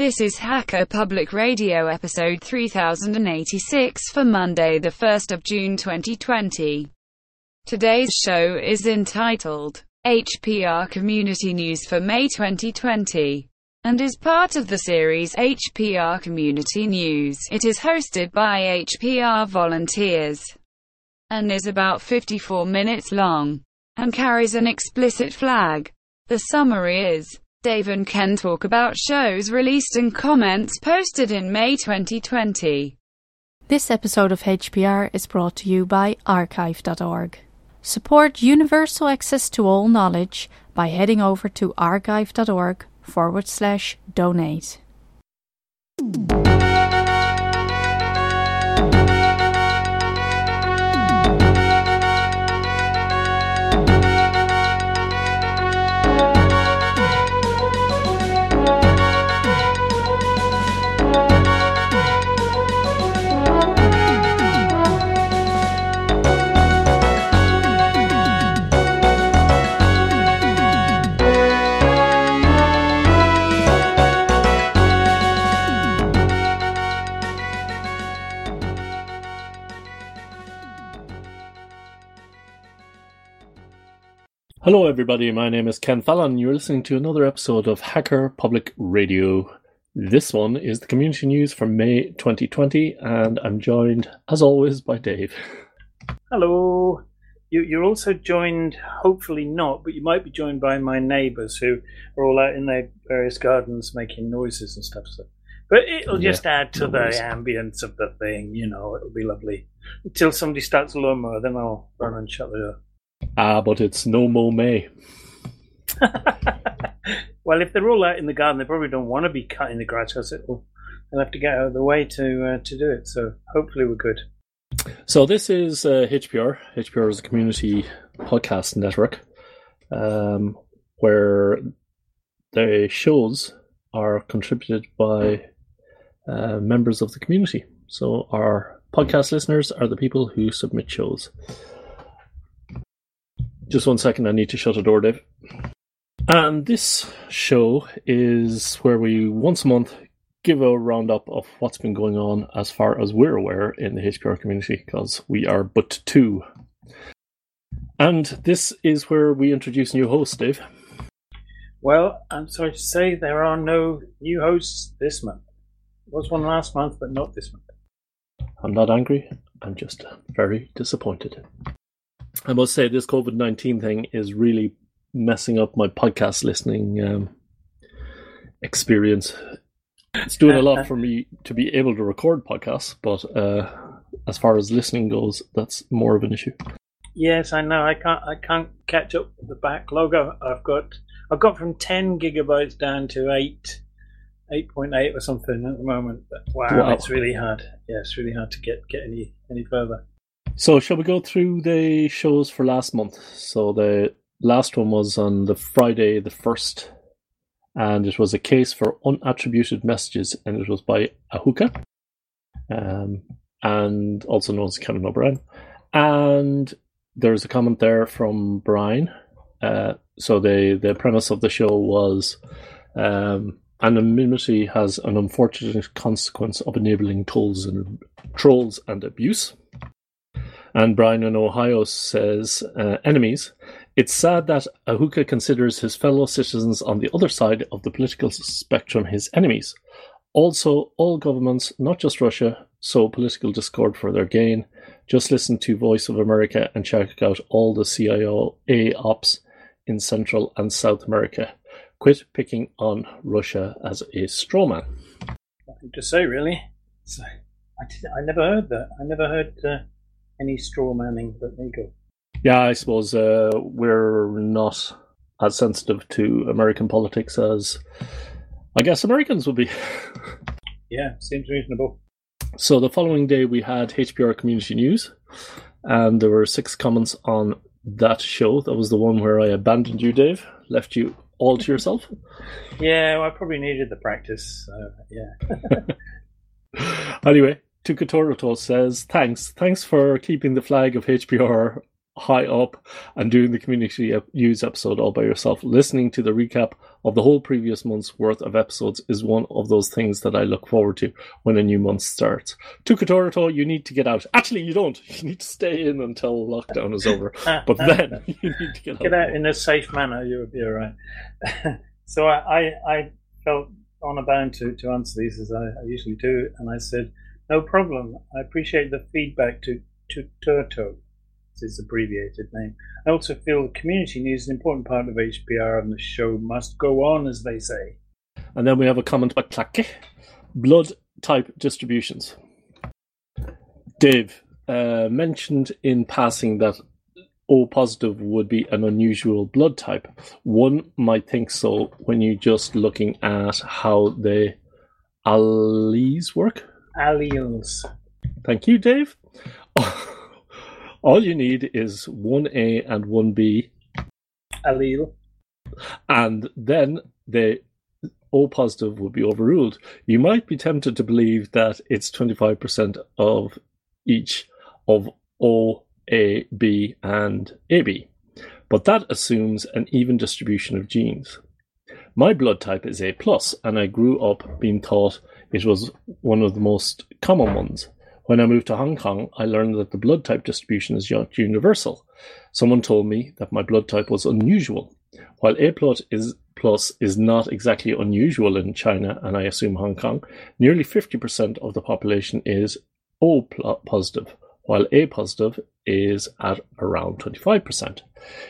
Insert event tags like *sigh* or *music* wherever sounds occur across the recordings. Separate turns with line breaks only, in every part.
This is Hacker Public Radio episode 3086 for Monday, the 1st of June 2020. Today's show is entitled HPR Community News for May 2020 and is part of the series HPR Community News. It is hosted by HPR volunteers and is about 54 minutes long and carries an explicit flag. The summary is Dave and Ken talk about shows released and comments posted in May 2020.
This episode of HPR is brought to you by archive.org. Support universal access to all knowledge by heading over to archive.org forward slash donate.
Hello, everybody. My name is Ken Fallon. You're listening to another episode of Hacker Public Radio. This one is the community news for May 2020, and I'm joined, as always, by Dave.
Hello. You, you're also joined, hopefully not, but you might be joined by my neighbours who are all out in their various gardens making noises and stuff. So, but it'll
Yeah,
just add to
no
the ambience of the thing. You know, it'll be lovely until somebody starts a lawnmower. Then I'll run and shut the door.
Ah, but it's no mo May. *laughs*
well, if they're all out in the garden, they probably don't want to be cutting the grass because it'll. They'll have to get out of the way to uh, to do it. So hopefully we're good.
So, this is uh, HPR. HPR is a community podcast network um, where the shows are contributed by uh, members of the community. So, our podcast listeners are the people who submit shows. Just one second, I need to shut a door, Dave. And this show is where we once a month give a roundup of what's been going on as far as we're aware in the HPR community, because we are but two. And this is where we introduce new hosts, Dave.
Well, I'm sorry to say there are no new hosts this month. There was one last month, but not this month.
I'm not angry, I'm just very disappointed. I must say, this COVID 19 thing is really messing up my podcast listening um, experience. It's doing a lot for me to be able to record podcasts, but uh, as far as listening goes, that's more of an issue.
Yes, I know. I can't. I can't catch up with the backlog. I've got. I've got from ten gigabytes down to eight, eight point eight or something at the moment. But wow,
Wow.
it's really hard. Yeah, it's really hard to get get any any further.
So, shall we go through the shows for last month? So, the last one was on the Friday the 1st, and it was a case for unattributed messages, and it was by Ahuka, um, and also known as Kevin O'Brien. And there's a comment there from Brian. Uh, so, the, the premise of the show was um, anonymity has an unfortunate consequence of enabling trolls and, trolls and abuse. And Brian in Ohio says, uh, enemies. It's sad that Ahuka considers his fellow citizens on the other side of the political spectrum his enemies. Also, all governments, not just Russia, sow political discord for their gain. Just listen to Voice of America and check out all the CIA ops in Central and South America. Quit picking on Russia as a strawman.
Nothing to say really. I I never heard that. I never heard uh, any straw manning. that there you go.
Yeah, I suppose uh, we're not as sensitive to American politics as I guess Americans would be. *laughs*
Yeah, seems reasonable.
so the following day we had HPR Community News, and there were six comments on that show. That was the one where I abandoned you, Dave, left you all to yourself. *laughs*
Yeah, well, I probably needed the practice. So, yeah. *laughs*
anyway, tuturto says, Thanks. Thanks for keeping the flag of HPR high up and doing the community news episode all by yourself. Listening to the recap of the whole previous month's worth of episodes is one of those things that I look forward to when a new month starts. tuturto, you need to get out. Actually, you don't. *laughs* You need to stay in until lockdown is over. *laughs* But then *laughs* you need to get out.
Get out in a safe manner, you'll be all right. so I, I, I felt honor bound to, to answer these as I, I usually do, and I said, no problem. I appreciate the feedback to, to Turto. It's his abbreviated name. I also feel the community news is an important part of HPR and the show must go on, as they say.
And then we have a comment by clacke. Blood type distributions. Dave uh, mentioned in passing that O positive would be an unusual blood type. One might think so when you're just looking at how the alleles work.
Alleles.
Thank you, Dave. *laughs* All you need is one A and one B,
Allele.
and then the O positive would be overruled. You might be tempted to believe that it's 25% of each of O, A, B, and AB, but that assumes an even distribution of genes. My blood type is A plus, and I grew up being taught it was one of the most common ones. When I moved to Hong Kong, I learned that the blood type distribution is not universal. Someone told me that my blood type was unusual. While A plus is, plus is not exactly unusual in China and I assume Hong Kong, nearly 50% of the population is O positive, while A positive is at around 25%.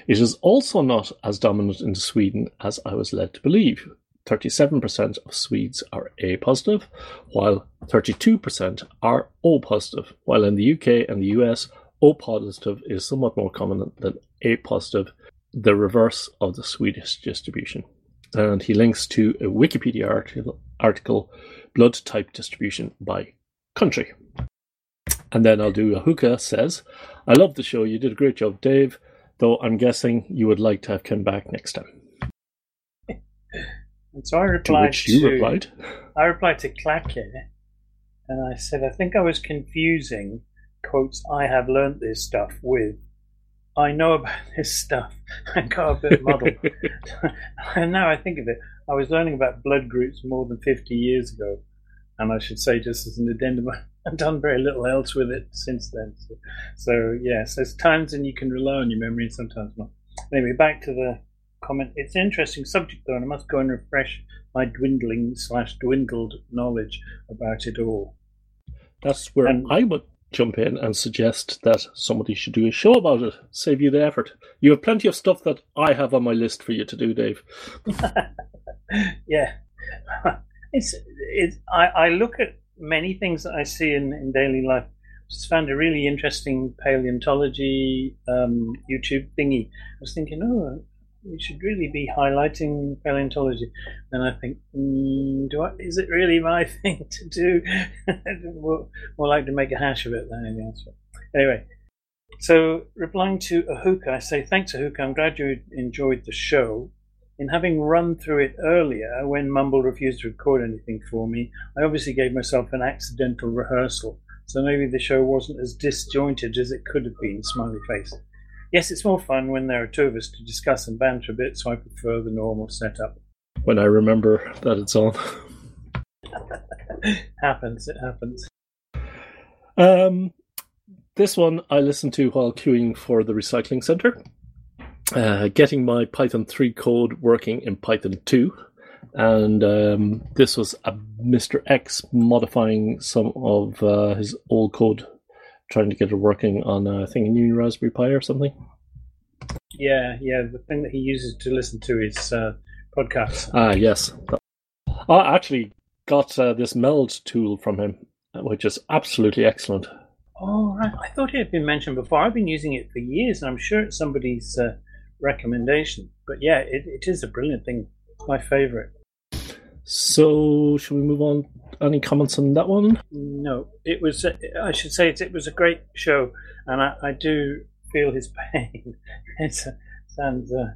It is also not as dominant in Sweden as I was led to believe. 37% of Swedes are A positive, while 32% are O positive, while in the UK and the US, O positive is somewhat more common than A positive, the reverse of the Swedish distribution. And he links to a Wikipedia article, article Blood Type Distribution by Country. And then I'll do Ahuka says, I love the show. You did a great job, Dave, though I'm guessing you would like to have Ken back next time.
And so I
To
replied
which you
to,
replied,
I replied to clacke, and I said, I think I was confusing quotes. I have learnt this stuff with. I know about *laughs* this stuff. *laughs* I got a bit *laughs* muddled. and now I think of it, I was learning about blood groups more than 50 years ago. And I should say, just as an addendum, I've done very little else with it since then. So, so yes, there's times when you can rely on your memory and sometimes not. Anyway, back to the comment. It's an interesting subject, though, and I must go and refresh my dwindling slash dwindled knowledge about it all.
That's where
And-
I would jump in and suggest that somebody should do a show about it. Save you the effort. You have plenty of stuff that I have on my list for you to do, Dave. *laughs*
yeah, *laughs* it's it's. I, I look at many things that I see in, in daily life. Just found a really interesting paleontology um, YouTube thingy. I was thinking, oh, we should really be highlighting paleontology. And I think, mm, do I, is it really my *laughs* thing to do? *laughs* more, more like to make a hash of it than anything else. Anyway, so replying to Ahuka, I say, thanks Ahuka. I'm glad you enjoyed the show. In having run through it earlier, when Mumble refused to record anything for me, I obviously gave myself an accidental rehearsal. So maybe the show wasn't as disjointed as it could have been. Smiley face. Yes, it's more fun when there are two of us to discuss and banter a bit, so I prefer the normal setup.
When I remember that it's on. *laughs*
happens, it happens.
Um, this one I listened to while queuing for the recycling center. Uh, getting my Python 3 code working in Python 2. And um, this was a Mr. X modifying some of uh, his old code, trying to get it working on, uh, I think, a new Raspberry Pi or something.
Yeah, yeah. The thing that he uses to listen to is uh, podcasts.
Ah, yes. I actually got uh, this meld tool from him, which is absolutely excellent.
Oh, right. I thought it had been mentioned before. I've been using it for years, and I'm sure it's somebody's uh, recommendation. But yeah, it, it is a brilliant thing. It's my favorite.
So, should we move on? Any comments on that one?
No, it was. uh, I should say it, it was a great show, and I, I do feel his *laughs* pain. it's uh, sounds uh,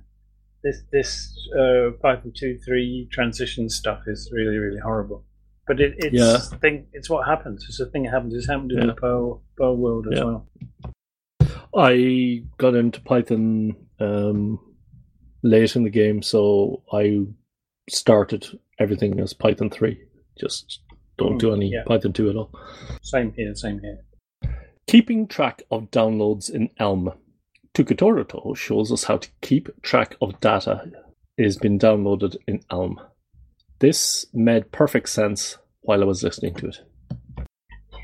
this this uh, Python two three transition stuff is really really horrible. But it, it's
Yeah.
thing. It's what happens. It's a thing that happens. It's happened in
Yeah.
the Perl Perl world as
Yeah.
well.
I got into Python um, late in the game, so I started everything as Python 3. Just don't
Mm,
do any
yeah.
Python 2 at all.
Same here, same here.
Keeping track of downloads in Elm. tuturto shows us how to keep track of data is been downloaded in Elm. This made perfect sense while I was listening to it.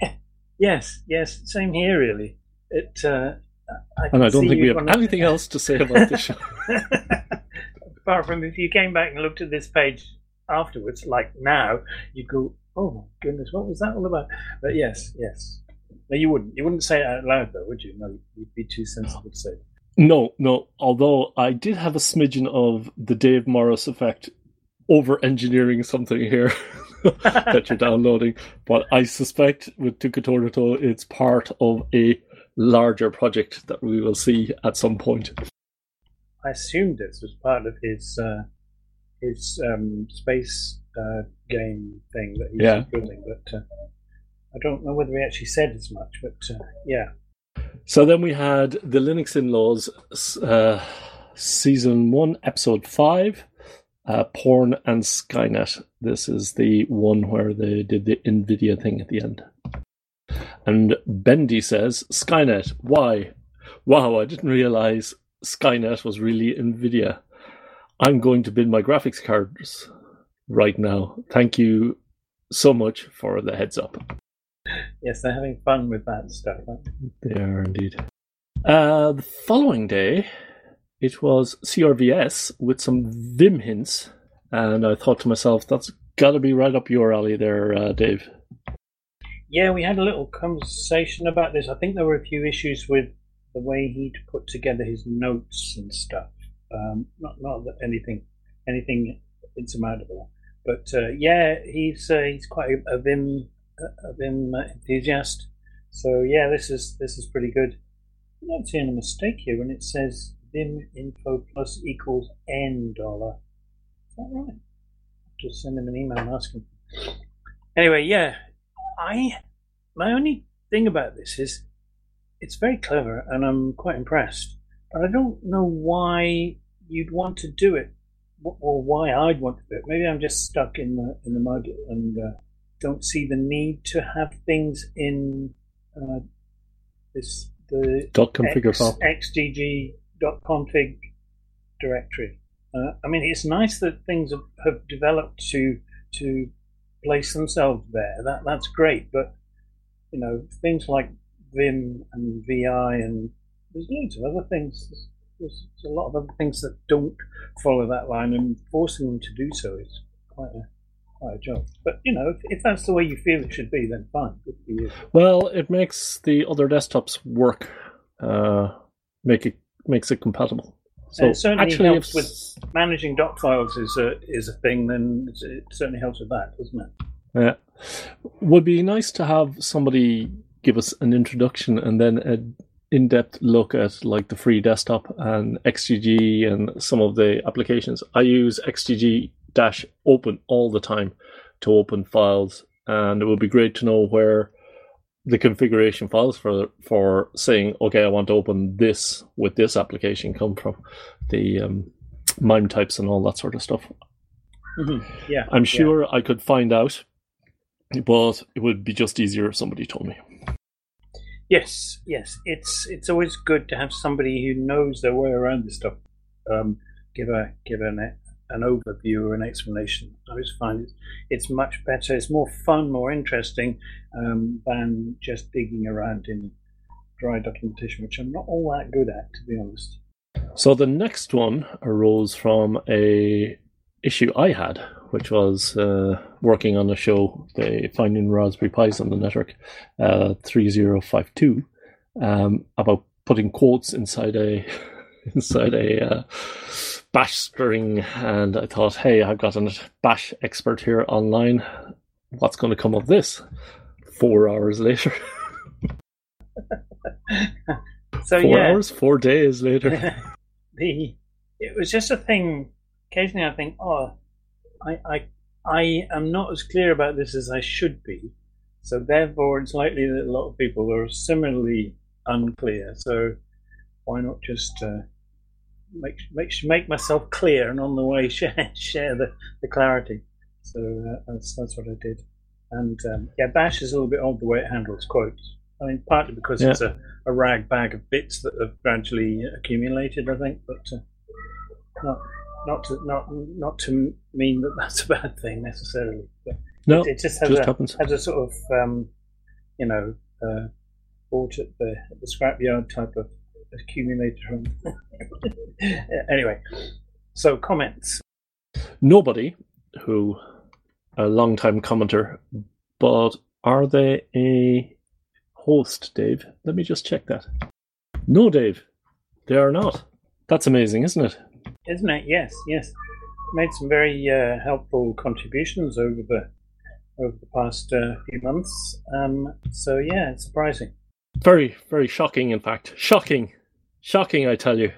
*laughs*
Yes, yes, same here. Really, it. Uh, I
And I don't think we have anything else to say about this show. *laughs*
Apart from if you came back and looked at this page afterwards, like now, you'd go, "Oh my goodness, what was that all about?" But yes, yes. No, you wouldn't. You wouldn't say it out loud, though, would you? No, you'd be too sensitive to say. it.
No, no. Although I did have a smidgen of the Dave Morriss effect over engineering something here *laughs* that you're downloading. But I suspect with tuturto, it's part of a larger project that we will see at some point.
I assumed this was part of his uh, his um, space uh, game thing that he's
Yeah.
building, but uh, I don't know whether he actually said as much. But uh, yeah,
So then we had the Linux Inlaws, uh, season one, episode five, uh, Porn and Skynet. This is the one where they did the NVIDIA thing at the end. And Bendy says, Skynet, why? Wow, I didn't realize Skynet was really NVIDIA. I'm going to build my graphics cards right now. Thank you so much for the heads up.
yes, they're having fun with that stuff. They
are indeed. Uh, the following day, it was CRVS with some Vim hints, and I thought to myself, that's got to be right up your alley there, uh, Dave.
Yeah, we had a little conversation about this. I think there were a few issues with the way he'd put together his notes and stuff. Um, not not anything anything insurmountable, but uh, yeah, he's uh, he's quite a, a Vim a Vim enthusiast. So yeah, this is this is pretty good. I'm not seeing a mistake here when it says Vim info plus equals n dollar. Is that right? Just send him an email and ask him. Anyway, yeah, I my only thing about this is it's very clever and I'm quite impressed. But I don't know why you'd want to do it or why I'd want to do it. Maybe I'm just stuck in the in the mud and uh, don't see the need to have things in uh, this the
Dot configure
X-
file.
xdg.config directory. Uh, I mean, it's nice that things have, have developed to to place themselves there. That that's great, but you know, things like Vim and VI and there's loads of other things. There's, a lot of other things that don't follow that line, and forcing them to do so is quite a quite a job. But you know, if, if that's the way you feel it should be, then fine. Good for you.
Well, it makes the other desktops work, uh, make it makes it compatible. So
it certainly
actually,
helps
if,
with- Managing doc files is a is a thing. Then it certainly helps with that, doesn't it?
Yeah. Would be nice to have somebody give us an introduction and then an in-depth look at like the free desktop and XDG and some of the applications. I use XDG dash open all the time to open files, and it would be great to know where the configuration files for for saying, okay, I want to open this with this application come from, the um, MIME types and all that sort of stuff.
Yeah,
I'm
yeah.
sure I could find out, but it would be just easier if somebody told me.
Yes, yes. It's it's always good to have somebody who knows their way around this stuff. Um, give a give an an overview or an explanation. I always find it, it's much better. It's more fun, more interesting um, than just digging around in dry documentation, which I'm not all that good at, to be honest.
So the next one arose from a issue I had, which was uh, working on a show, the Finding Raspberry Pis on the network, uh, 3052, um, about putting quotes inside a *laughs* inside a uh, bash string, and I thought, hey, I've got a bash expert here online. What's going to come of this? Four hours later, *laughs*
So
four
yeah,
hours, four days later. *laughs*
the it was just a thing. Occasionally, I think, oh, I, I, I am not as clear about this as I should be. So therefore, it's likely that a lot of people are similarly unclear. So why not just uh, make make make myself clear, and on the way *laughs* share share the, the clarity. So uh, that's that's what I did. And um, yeah, Bash is a little bit odd the way it handles quotes. I mean, partly because
Yeah.
it's a, a rag bag of bits that have gradually accumulated, I think, but uh, not not to not not to mean that that's a bad thing necessarily. But
No,
it, it just has
just
a
happens.
has a sort of um, you know uh, bought at the at the scrapyard type of accumulator. *laughs* anyway, so comments.
Nobody who a long time commenter, but are they a host, Dave? Let me just check that. No, Dave, they are not. That's amazing, isn't it?
Isn't it? Yes, yes. Made some very uh, helpful contributions over the over the past uh, few months. Um, so yeah, it's surprising.
Very, very shocking, in fact. Shocking. Shocking, I tell you.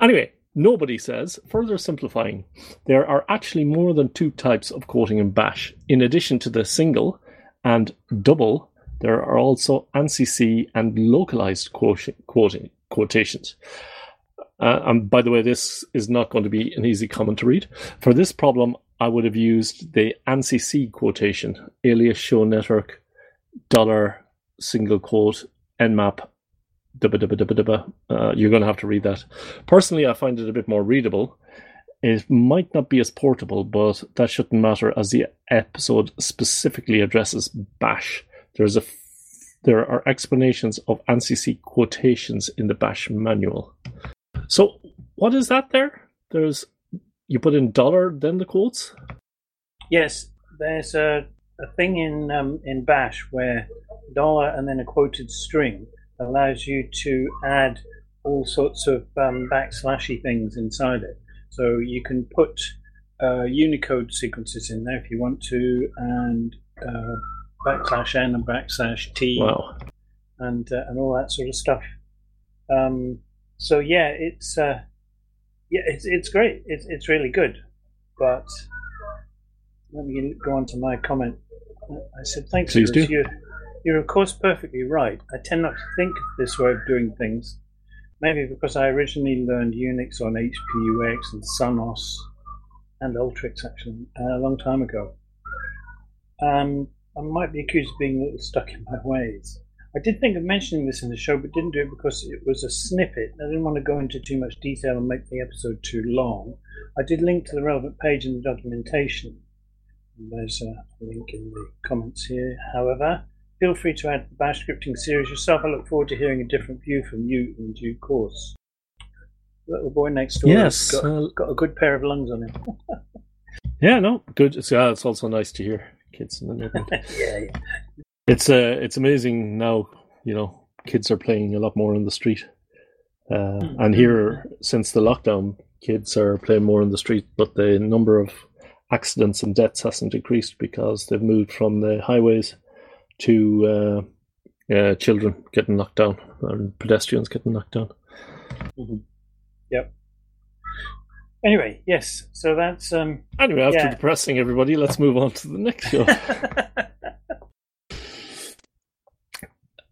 Anyway, nobody says, further simplifying, there are actually more than two types of quoting in Bash. In addition to the single and double, there are also ANSI C and localized quoting, quoting, quotations. Uh, and by the way, this is not going to be an easy comment to read. For this problem, I would have used the ANSI C quotation, alias show network, dollar, single quote, nmap, dubba dubba dubba dubba. Uh, you're going to have to read that. Personally, I find it a bit more readable. It might not be as portable, but that shouldn't matter as the episode specifically addresses Bash. There's a there are explanations of ANSI C quotations in the Bash manual. So, what is that there? There's you put in dollar, then the quotes.
Yes, there's a, a thing in um, in Bash where dollar and then a quoted string allows you to add all sorts of um, backslashy things inside it. So you can put uh, Unicode sequences in there if you want to, and uh, backslash n and backslash t
Wow.
and uh, and all that sort of stuff. Um, so yeah, it's uh, yeah, it's it's great. It's it's really good. But let me go on to my comment. I said thanks,
Please do.
You're, you're of course perfectly right. I tend not to think of this way of doing things. Maybe because I originally learned Unix on HPUX and SunOS and Ultrix actually a long time ago. Um, I might be accused of being a little stuck in my ways. I did think of mentioning this in the show, but didn't do it because it was a snippet. I didn't want to go into too much detail and make the episode too long. I did link to the relevant page in the documentation. There's a link in the comments here. However, feel free to add the bash scripting series yourself. I look forward to hearing a different view from you in due course. Little boy next door
Yes,
got,
uh,
got a good pair of lungs on him. *laughs*
Yeah, no, good. It's, yeah, it's also nice to hear kids in the neighborhood. *laughs*
yeah, yeah.
It's uh, it's amazing now. You know, kids are playing a lot more in the street, uh, and here since the lockdown, kids are playing more in the street. But the number of accidents and deaths hasn't decreased because they've moved from the highways to uh, uh, children getting knocked down and pedestrians getting knocked down.
Yep. Anyway, yes. So that's um.
Anyway, after
Yeah.
depressing everybody, let's move on to the next show. *laughs*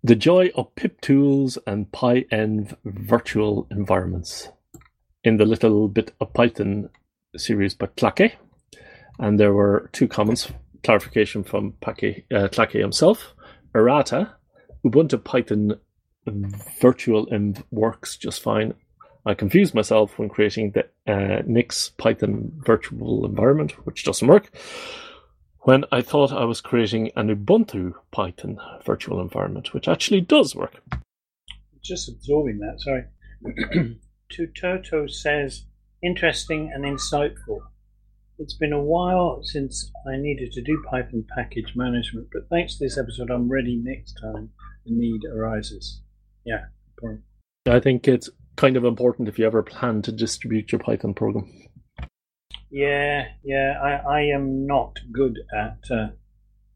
The joy of pip tools and PyEnv virtual environments in the Little Bit of Python series by clacke. And there were two comments, clarification from Pake, uh, clacke himself. Errata, Ubuntu Python virtual env works just fine. I confused myself when creating the uh, Nix Python virtual environment, which doesn't work when I thought I was creating an Ubuntu Python virtual environment, which actually does work.
Just absorbing that. Sorry. *clears throat* tuturto says interesting and insightful. It's been a while since I needed to do Python package management, but thanks to this episode, I'm ready next time the need arises. Yeah.
I think it's kind of important if you ever plan to distribute your Python program.
Yeah, yeah. I, I am not good at uh,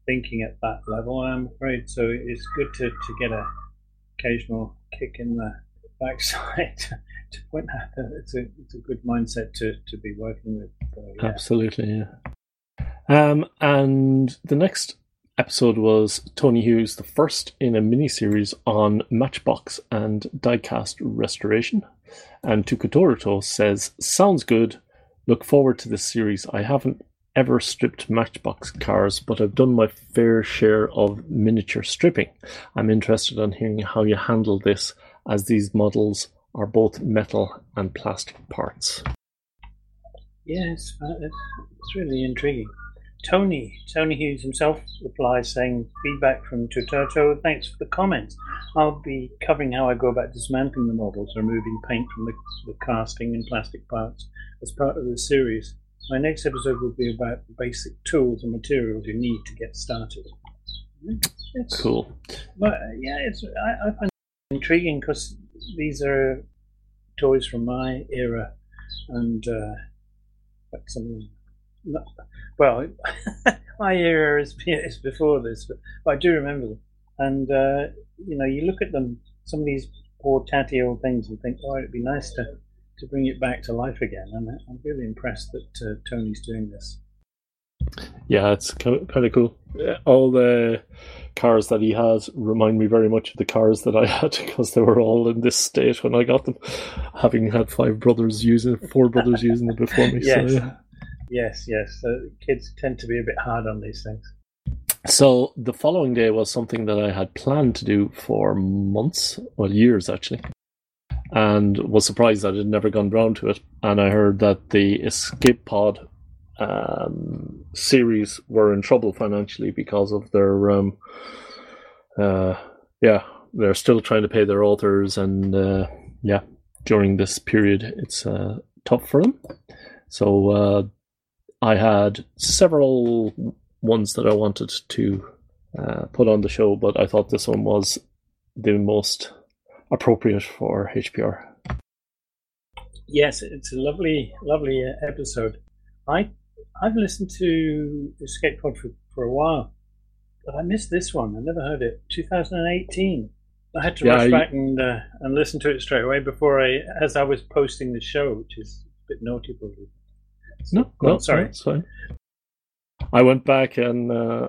thinking at that level. I'm afraid. So it's good to, to get a occasional kick in the backside *laughs* to point out that it's a it's a good mindset to, to be working with. So, yeah.
Absolutely, yeah. Um, and the next episode was Tony Hughes, the first in a mini series on Matchbox and diecast restoration. And tuturto says, Sounds good. Look forward to this series. I haven't ever stripped Matchbox cars, but I've done my fair share of miniature stripping. I'm interested in hearing how you handle this, as these models are both metal and plastic parts.
Yes, uh, it's really intriguing. Tony, Tony Hughes himself replies saying, feedback from tuturto, thanks for the comments. I'll be covering how I go about dismantling the models, removing paint from the, the casting and plastic parts as part of the series. My next episode will be about the basic tools and materials you need to get started.
It's, cool.
But yeah, it's I, I find it intriguing because these are toys from my era, and uh, some well, *laughs* my era is, is before this, but, but I do remember them. And uh, you know, you look at them, some of these poor tatty old things, and think, oh, it'd be nice to to bring it back to life again. And I'm really impressed that uh, Tony's doing this.
Yeah, it's kind of cool. All the cars that he has remind me very much of the cars that I *laughs* had because they were all in this state when I got them, having had five brothers using, four brothers using them before me.
yes,
so, yeah.
Yes, yes. Uh, kids tend to be a bit hard on these things.
So the following day was something that I had planned to do for months, well, years actually and was surprised that it had never gone round to it. And I heard that the Escape Pod um, series were in trouble financially because of their, um, uh, yeah, they're still trying to pay their authors, and uh, yeah, during this period, it's uh, tough for them. So uh, I had several ones that I wanted to uh, put on the show, but I thought this one was the most appropriate for HPR.
Yes, it's a lovely, lovely uh, episode. I I've listened to Escape Pod for, for a while, but I missed this one. I never heard it. 2018. I had to yeah, rush back and uh, and listen to it straight away before I, as I was posting the show, which is a bit naughty, probably.
No, no, sorry, no, fine. I went back and uh,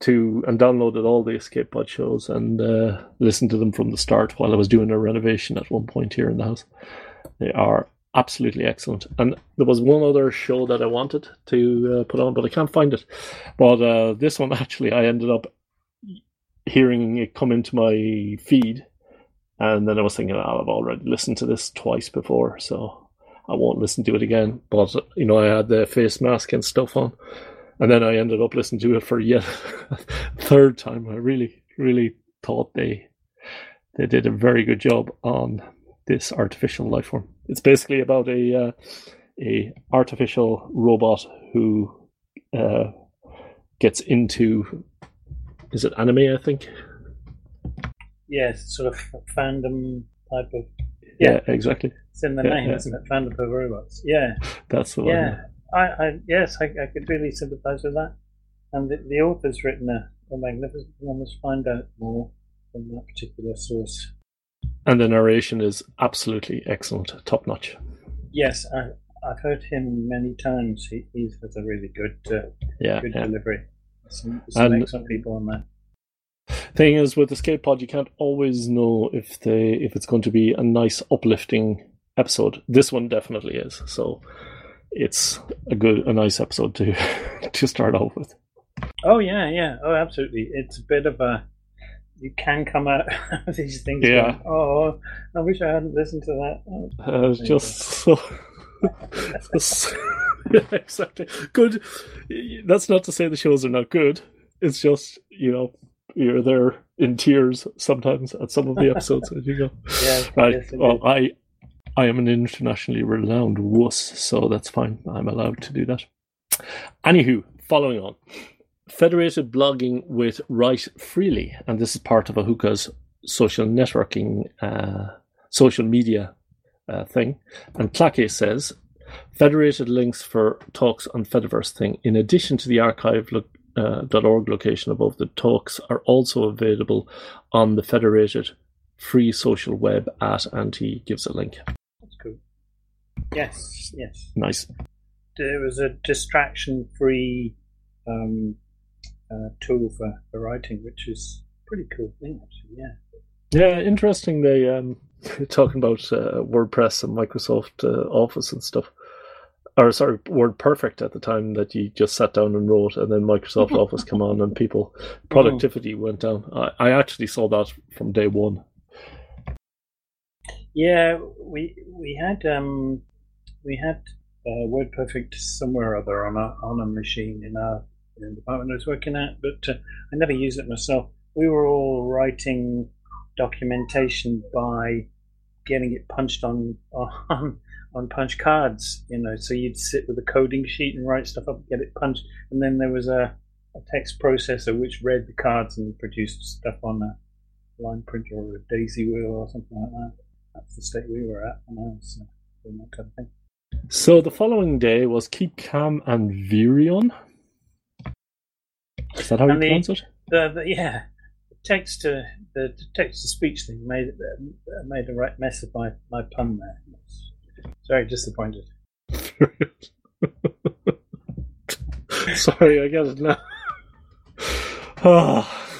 to and downloaded all the Escape Pod shows and uh, listened to them from the start while I was doing a renovation at one point here in the house. They are absolutely excellent. And there was one other show that I wanted to uh, put on, but I can't find it. But uh, this one *laughs* actually, I ended up hearing it come into my feed, and then I was thinking, oh, I've already listened to this twice before, so I won't listen to it again. But you know, I had the face mask and stuff on and then I ended up listening to it for yet *laughs* third time. I really, really thought they they did a very good job on this artificial life form. It's basically about a uh, a artificial robot who uh, gets into is it anime? I think.
Yes, sort of fandom type of.
Yeah, yeah exactly.
It's in the yeah, *laughs* name, yeah. isn't it? Fandom robots. Yeah.
That's the
one. Yeah. I, I yes, I, I could really sympathise with that. And the, the author's written a, a magnificent. I must find out more from that particular source.
And the narration is absolutely excellent, top notch.
Yes, I, I've heard him many times. He, he has a really good, uh,
yeah,
good
yeah.
delivery. Some, some and excellent people on there.
Thing is, with the Escape Pod, you can't always know if they if it's going to be a nice, uplifting episode. This one definitely is. So it's a good, a nice episode to *laughs* to start off with.
Oh yeah, yeah, oh absolutely. It's a bit of a you can come out *laughs* of these things.
Yeah.
Going, oh, I wish I hadn't listened to that.
Oh, uh, just so. *laughs* yeah, exactly. Good. That's not to say the shows are not good. It's just you know you're there in tears sometimes at some of the episodes as you go.
Yeah.
Right. Well, I I am an internationally renowned wuss, so that's fine. I'm allowed to do that. Anywho, following on. Federated blogging with Write Freely, and this is part of Ahuka's social networking, uh, social media uh, thing. And clacke says, federated links for talks on Fediverse thing, in addition to the archive.org uh, location above the talks, are also available on the federated free social web at, and he gives a link. That's cool.
Yes, yes.
Nice.
There was a distraction-free um, uh, tool for, for writing, which is pretty cool thing, actually. Yeah.
Yeah, interesting. They um, *laughs* talking about uh, WordPress and Microsoft uh, Office and stuff. Or sorry, WordPerfect at the time that you just sat down and wrote, and then Microsoft *laughs* Office came on, and people productivity went down. I, I actually saw that from day one.
Yeah, we we had um we had uh, WordPerfect somewhere or other on a on a machine in our in the department I was working at, but uh, I never used it myself. We were all writing documentation by getting it punched on *laughs* on on punch cards. You know, so you'd sit with a coding sheet and write stuff up, get it punched, and then there was a, a text processor which read the cards and produced stuff on a line printer or a daisy wheel or something like that. That's the state we were at when I was uh, doing that kind of thing.
So the following day was Keep Calm and Virion. Is that how
And
you pronounce it?
The, the yeah, the text to the text to speech thing made uh, made a right mess of my, my pun there. Very disappointed. *laughs*
Sorry, I get it now. *sighs* Ah.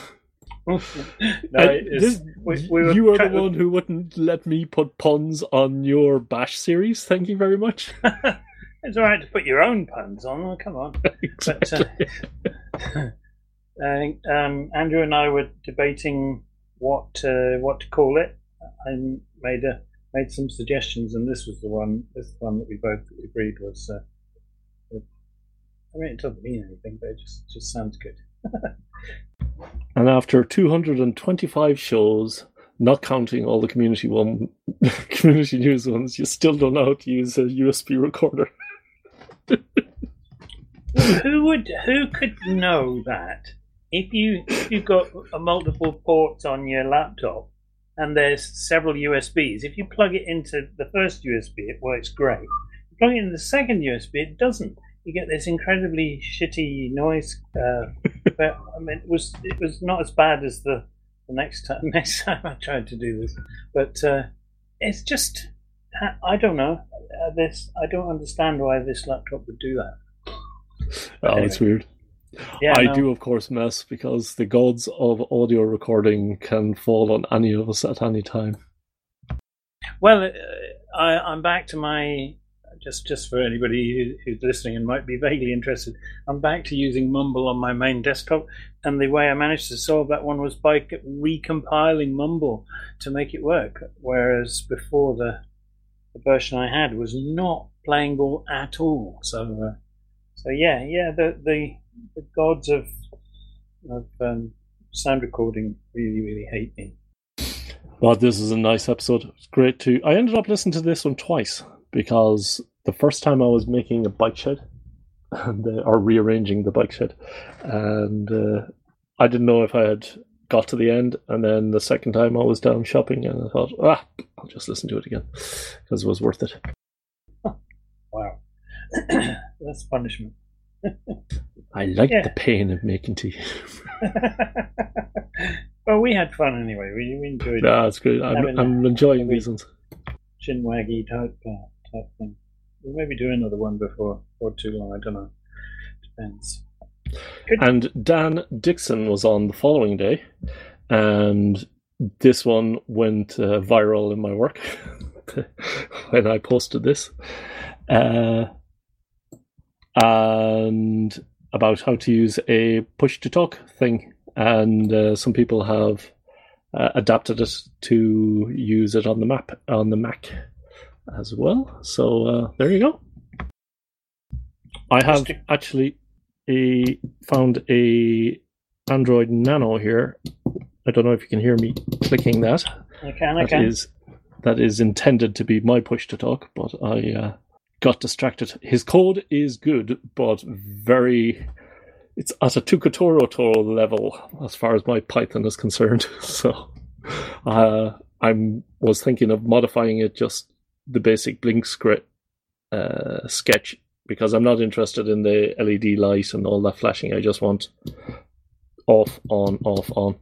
*laughs*
no,
this-
we, we were
you are the one who wouldn't let me put puns on your Bash series. Thank you very much. *laughs*
it's all right to put your own puns on. Oh, come on. *laughs* But, uh, I think um, Andrew and I were debating what uh, what to call it. I made a made some suggestions, and this was the one. This one that we both agreed was. Uh, I mean, it doesn't mean anything, but it just just sounds good. *laughs*
And after 225 shows, not counting all the community one, *laughs* community news ones, you still don't know how to use a USB recorder. *laughs*
who would who could know that if you if you've got multiple ports on your laptop and there's several USBs, if you plug it into the first USB, it works great. If You plug it into the second USB, it doesn't. You get this incredibly shitty noise. Uh, *laughs* but I mean, it was it was not as bad as the, the next time *laughs* next time I tried to do this, but uh, it's just I don't know. Uh, this I don't understand why this laptop would do that.
Oh, it's weird.
Yeah,
I
no.
do, of course, mess because the gods of audio recording can fall on any of us at any time.
Well, uh, I, I'm back to my just just for anybody who, who's listening and might be vaguely interested. I'm back to using Mumble on my main desktop, and the way I managed to solve that one was by recompiling Mumble to make it work. Whereas before the the version I had was not playing ball at all. So, uh, so yeah, yeah, the the, the gods of of um, sound recording really really hate me.
But this is a nice episode. It's great to. I ended up listening to this one twice because the first time I was making a bike shed, *laughs* and uh, or rearranging the bike shed, and uh, I didn't know if I had got to the end. And then the second time I was down shopping, and I thought, ah, I'll just listen to it again because it was worth it. *laughs*
Wow, *clears throat* that's punishment.
I like
Yeah.
the pain of making tea. *laughs*
well, we had fun anyway. We, we enjoyed
Yeah, it's great. I'm, I'm enjoying these ones.
chin waggy type uh, type thing. We'll maybe do another one before or too long. I don't know. Depends. Good.
And Dan Dixon was on the following day, and this one went uh, viral in my work *laughs* when I posted this. Uh, and about how to use a push to talk thing. And uh, some people have uh, adapted it to use it on the map on the Mac as well. So uh, there you go. I have actually a found a Arduino Nano here. I don't know if you can hear me clicking that.
I can. I
That
can.
is that is intended to be my push to talk, but I uh, got distracted. His code is good, but very. It's at a tuturto level as far as my Python is concerned. *laughs* So, uh, I'm was thinking of modifying it just the basic Blink script uh, sketch because I'm not interested in the LED light and all that flashing. I just want off, on, off, on.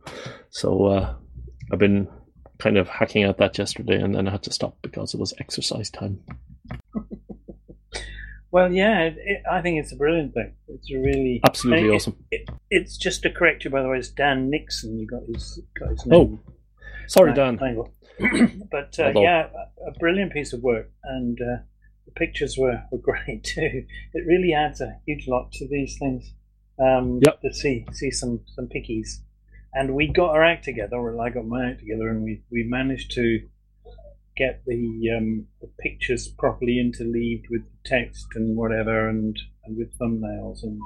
So uh, I've been kind of hacking at that yesterday, and then I had to stop because it was exercise time. *laughs*
Well, yeah. It, it, I think it's a brilliant thing. It's really
Absolutely
it-
awesome.
It, it's just to correct you, by the way. It's Dan Nixon. You got his got his
Oh. Sorry, Dan. *clears throat*
but uh, yeah, a a brilliant piece of work, and uh, the pictures were, were *laughs* great too. It really adds a huge lot to these things. Um,
Yep.
To see see some some pickies, and we got our act together. Or I got my act together, and we we managed to get the um, the pictures properly interleaved with the text and whatever, and and with thumbnails and,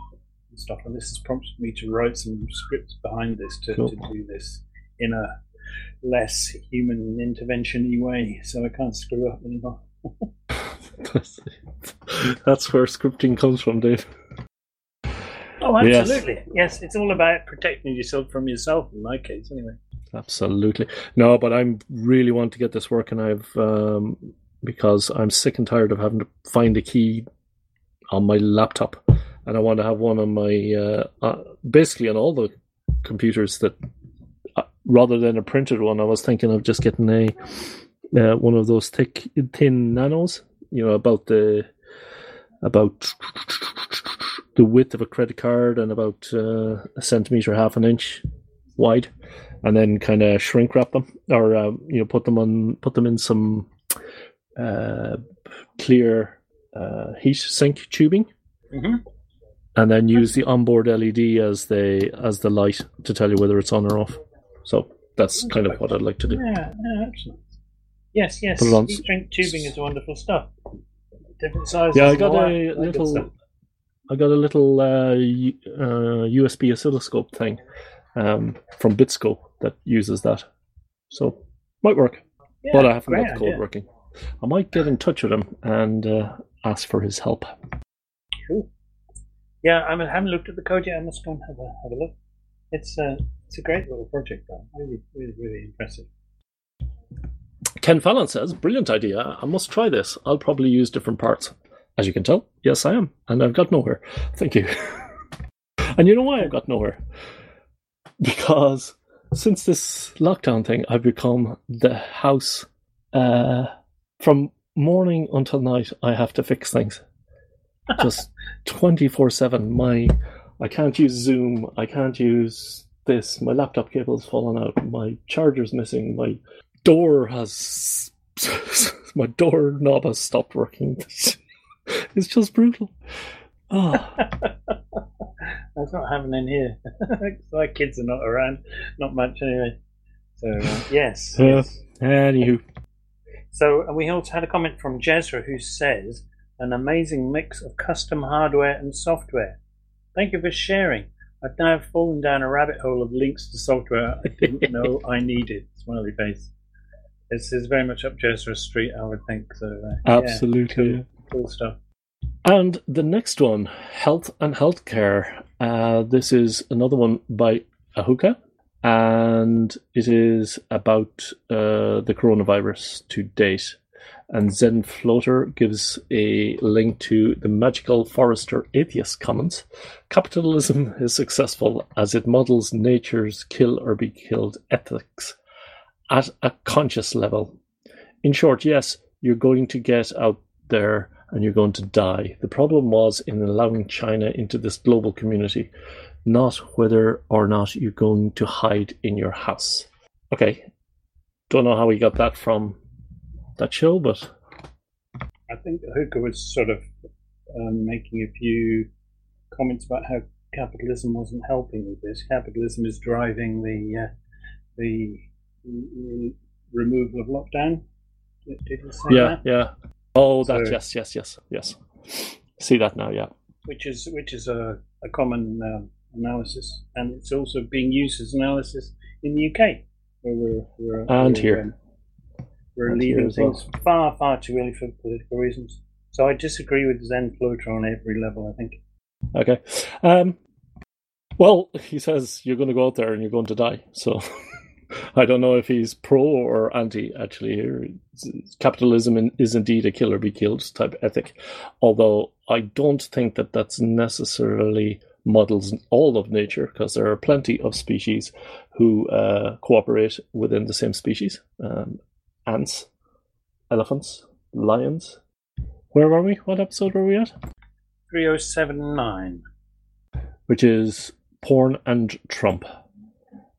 and stuff. And this has prompted me to write some scripts behind this to,
Cool.
to do this in a less human intervention-y way, so I can't screw up anymore. *laughs*
That's where scripting comes from, Dave.
Oh, absolutely. Yes. it's all about protecting yourself from yourself. In my case, anyway.
Absolutely. No, but I'm really want to get this working. I've um, because I'm sick and tired of having to find a key on my laptop, and I want to have one on my uh, uh, basically on all the computers that rather than a printed one. I was thinking of just getting a uh, one of those thick, thin nanos. You know about the about the width of a credit card and about uh, a centimeter, half an inch wide and then kind of shrink wrap them or uh, you know put them on put them in some uh, clear uh, heat sink tubing
hmm
and then use the onboard LED as the as the light to tell you whether it's on or off. So that's kind of what I'd like to do.
Yeah, yeah, excellent. Yes, yes.
Put it on-
Heat shrink tubing is wonderful stuff. Different sizes.
Yeah, I got a
that. That good stuff.
little I got a little uh, U- uh, USB oscilloscope thing um, from Bitsco that uses that. So might work.
Yeah,
but I haven't got the code
idea.
working. I might get in touch with him and uh, ask for his help.
Cool. Yeah, I, mean, I haven't looked at the code yet. I must go and have a have a look. It's a it's a great little project, though. Really, really, really impressive.
Ken Fallon says, brilliant idea. I must try this. I'll probably use different parts. As you can tell, yes, I am. And I've got nowhere. *laughs* Thank you. and you know why I've got nowhere? Because since this lockdown thing, I've become the house. Uh, from morning until night, I have to fix things. *laughs* Just 24 7. My, I can't use Zoom. I can't use this. My laptop cable's fallen out. My charger's missing. My door has *laughs* my door knob has stopped working. *laughs* it's just brutal. Oh, *laughs*
That's not happening here. My kids are not around, not much anyway. So uh, yes.
Yeah.
yes.
anywho,
So uh, we also had a comment from Jezra who says, "An amazing mix of custom hardware and software. Thank you for sharing. I've now fallen down a rabbit hole of links to software I didn't *laughs* know I needed." Smiley face. This is very much up Jezra's street, I would think. So uh, yeah,
absolutely.
cool stuff.
And the next one, health and healthcare. Uh, this is another one by Ahuka, and it is about uh, the coronavirus to date. And Zen Floater gives a link to the Magical Forester Atheist comments. Capitalism is successful as it models nature's kill or be killed ethics at a conscious level. In short, yes, you're going to get out there and you're going to die. The problem was in allowing China into this global community, not whether or not you're going to hide in your house. Okay, don't know how we got that from that show, but
I think Ahuka was sort of um, making a few comments about how capitalism wasn't helping with this. Capitalism is driving the uh, the removal of lockdown. Did did he say
yeah,
that?
yeah. Oh, that
So-
yes, yes, yes, yes. See that now, yeah.
Which is which is a, a common um, analysis, and it's also being used as analysis in the UK, where we're, we're
And
we're,
here.
um, we're leaving
well.
things far far too early for political reasons. So I disagree with Zen Floater on every level. I think.
Okay. Um, well, he says you're going to go out there and you're going to die. So *laughs* I don't know if he's pro or anti, actually. Here, Capitalism is indeed a kill or be killed type ethic. Although I don't think that that's necessarily models all of nature, because there are plenty of species who uh, cooperate within the same species um, ants, elephants, lions. Where were we? What episode were we at?
3079.
which is porn and Trump.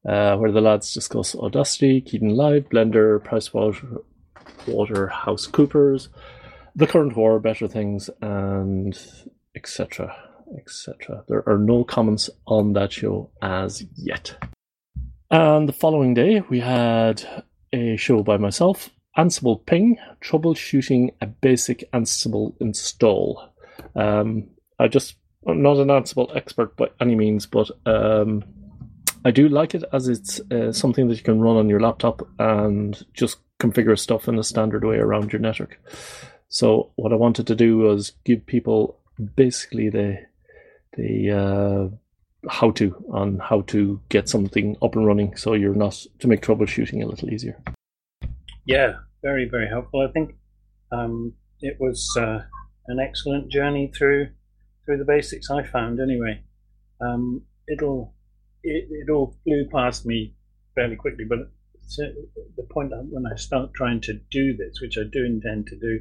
uh, where the lads discuss Audacity, Kdenlive, Live, Blender, PricewaterhouseCoopers, the current war, better things, and etc. etc. There are no comments on that show as yet. And the following day, we had a show by myself, Ansible Ping, troubleshooting a basic Ansible install. Um, I just, I'm not an Ansible expert by any means, but um, I do like it as it's uh, something that you can run on your laptop and just configure stuff in a standard way around your network. So what I wanted to do was give people basically the the uh, how to on how to get something up and running, so you're not to make troubleshooting a little easier.
Yeah, very very helpful. I think um, it was uh, an excellent journey through through the basics. I found anyway. Um, it'll it, it all flew past me fairly quickly, but the point when I start trying to do this, which I do intend to do,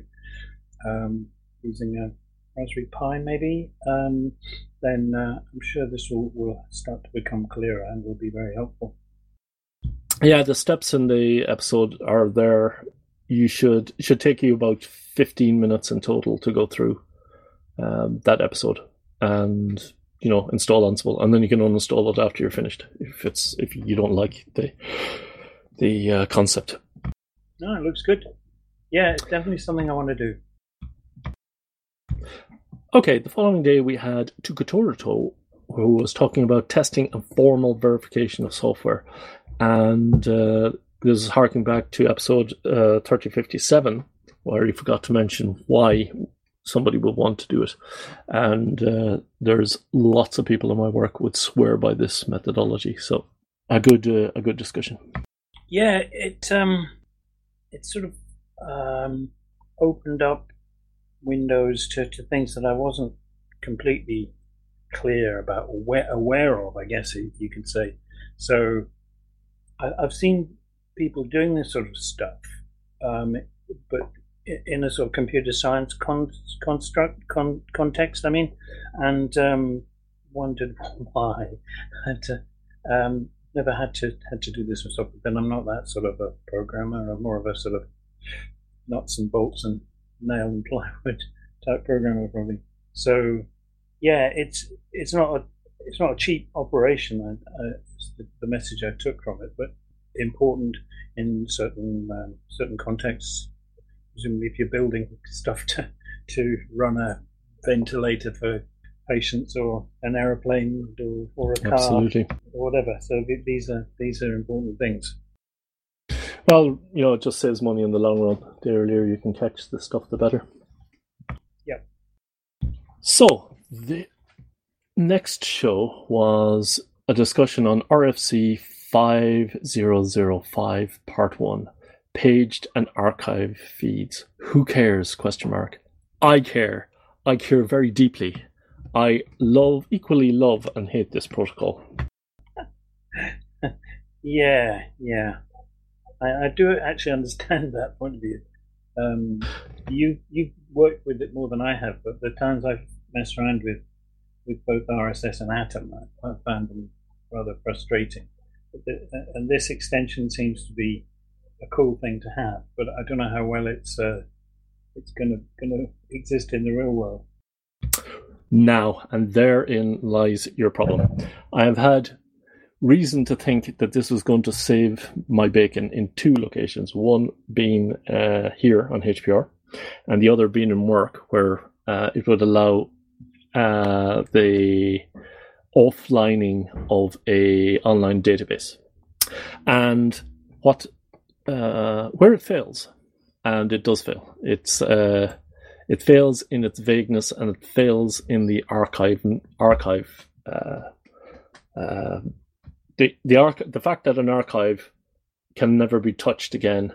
um, using a Raspberry Pi maybe, um, then uh, I'm sure this will, will start to become clearer and will be very helpful.
Yeah, the steps in the episode are there. You should should take you about 15 minutes in total to go through um, that episode, and you know install Ansible, and then you can uninstall it after you're finished if it's if you don't like the the uh, concept.
No, it looks good. Yeah, it's definitely something I want to do.
Okay, the following day we had tuturto, who was talking about testing and formal verification of software. And uh, this is harking back to episode uh, 3057, where he forgot to mention why somebody would want to do it. And uh, there's lots of people in my work would swear by this methodology. So a good uh, a good discussion.
Yeah, it um, it sort of um, opened up windows to, to things that I wasn't completely clear about aware, aware of, I guess you could say. So I, have seen people doing this sort of stuff, um, but in a sort of computer science con- construct con- context. I mean, and um, wondered *laughs* why. had to, um, never had to had to do this myself. But then I'm not that sort of a programmer. I'm more of a sort of nuts and bolts and nail and plywood type programmer probably. So yeah, it's it's not a it's not a cheap operation. the, the, message I took from it, but important in certain um, certain contexts. Presumably, if you're building stuff to to run a ventilator for patients or an aeroplane or, or a car
Absolutely.
or whatever. So these are these are important things.
Well, you know, it just saves money in the long run. The earlier you can catch the stuff, the better.
Yeah.
So, the next show was a discussion on RFC 5005 Part 1 Paged and Archive Feeds. Who cares? Question mark. I care. I care very deeply. I love, equally love and hate this protocol. *laughs*
yeah, yeah. I, I do actually *laughs* understand that point of view. Um, you you've worked with it more than I have, but the times I've messed around with with both RSS and Atom, I, I found them rather frustrating. The, and this extension seems to be a cool thing to have, but I don't know how well it's uh, it's going to going to exist in the real world.
Now, and therein lies your problem. I have had reason to think that this was going to save my bacon in two locations. One being uh, here on HPR, and the other being in work, where uh, it would allow uh, the offlining of a online database. And what uh, where it fails, and it does fail. It's uh, it fails in its vagueness and it fails in the archive archive uh, uh, the the arch- the fact that an archive can never be touched again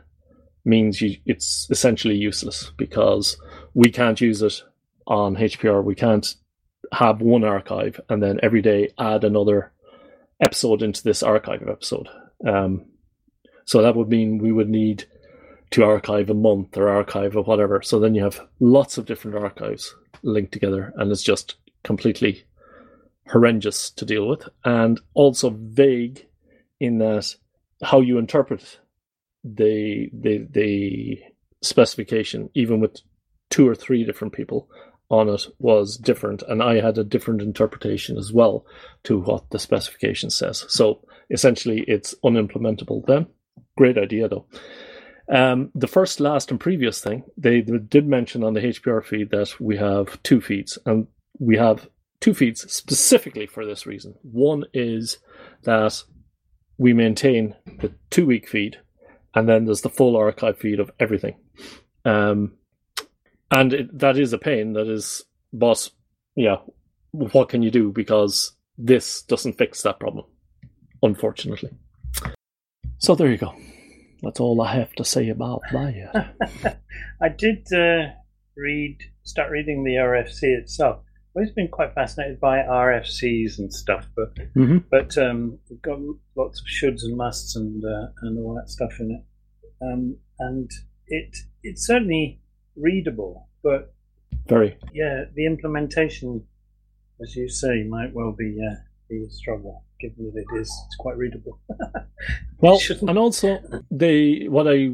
means you, it's essentially useless because we can't use it on HPR. We can't have one archive and then every day add another episode into this archive of episode. Um, so that would mean we would need to archive a month or archive or whatever. So then you have lots of different archives linked together, and it's just completely horrendous to deal with and also vague in that how you interpret the the the specification, even with two or three different people on it, was different, and I had a different interpretation as well to what the specification says. So essentially, it's unimplementable. Then, great idea though. Um, the first, last, and previous thing they, they did mention on the HPR feed that we have two feeds, and we have two feeds specifically for this reason. One is that we maintain the two week feed, and then there's the full archive feed of everything. Um, and it, that is a pain. That is, but yeah, what can you do? Because this doesn't fix that problem, unfortunately. So there you go. That's all I have to say about that. *laughs*
I did uh, read, start reading the RFC itself. I've always been quite fascinated by RFCs and stuff, but
mm-hmm.
but um, we've got lots of shoulds and musts and uh, and all that stuff in it, um, and it it's certainly readable, but
very
yeah, the implementation, as you say, might well be uh, be a struggle given that it is it's quite readable. *laughs*
well, and also they what I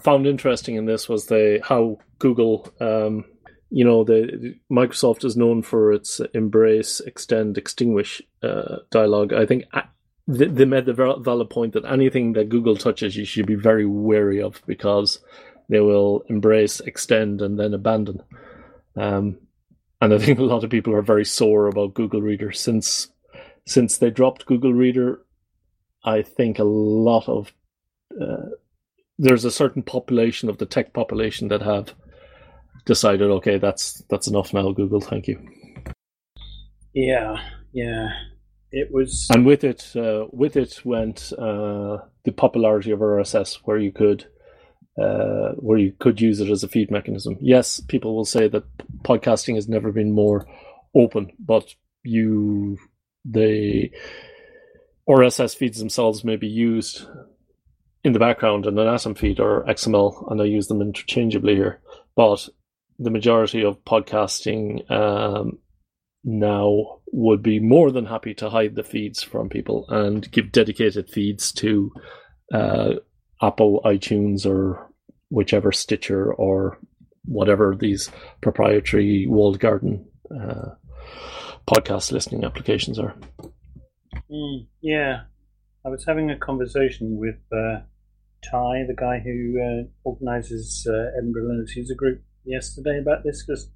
found interesting in this was the how Google, um, you know, the Microsoft is known for its embrace, extend, extinguish uh, dialogue. I think uh, they made the valid point that anything that Google touches, you should be very wary of because they will embrace, extend, and then abandon. Um, and I *laughs* think a lot of people are very sore about Google Reader since since they dropped Google Reader, I think a lot of uh, there's a certain population of the tech population that have decided, okay, that's that's enough now. Google, thank you.
Yeah, yeah, it was,
and with it, uh, with it went uh, the popularity of RSS, where you could. Uh, where you could use it as a feed mechanism. Yes, people will say that podcasting has never been more open, but you the RSS feeds themselves may be used in the background in an Atom feed or XML, and I use them interchangeably here. But the majority of podcasting um, now would be more than happy to hide the feeds from people and give dedicated feeds to uh, Apple, iTunes, or whichever Stitcher or whatever these proprietary walled garden uh, podcast listening applications are.
Mm, yeah, I was having a conversation with uh, Ty, the guy who uh, organises uh, Edinburgh Linux User Group, yesterday about this because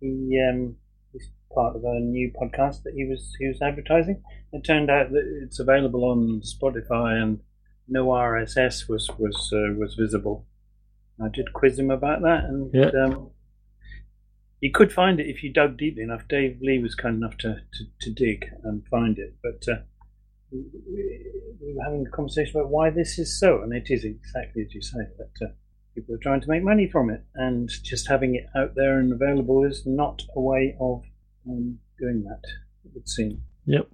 he um, he's part of a new podcast that he was he was advertising. It turned out that it's available on Spotify and no RSS was was uh, was visible. I did quiz him about that, and
yeah.
um, you could find it if you dug deeply enough. Dave Lee was kind enough to, to, to dig and find it, but uh, we, we, were having a conversation about why this is so, and it is exactly as you say that uh, people are trying to make money from it, and just having it out there and available is not a way of um, doing that. It would seem.
Yep.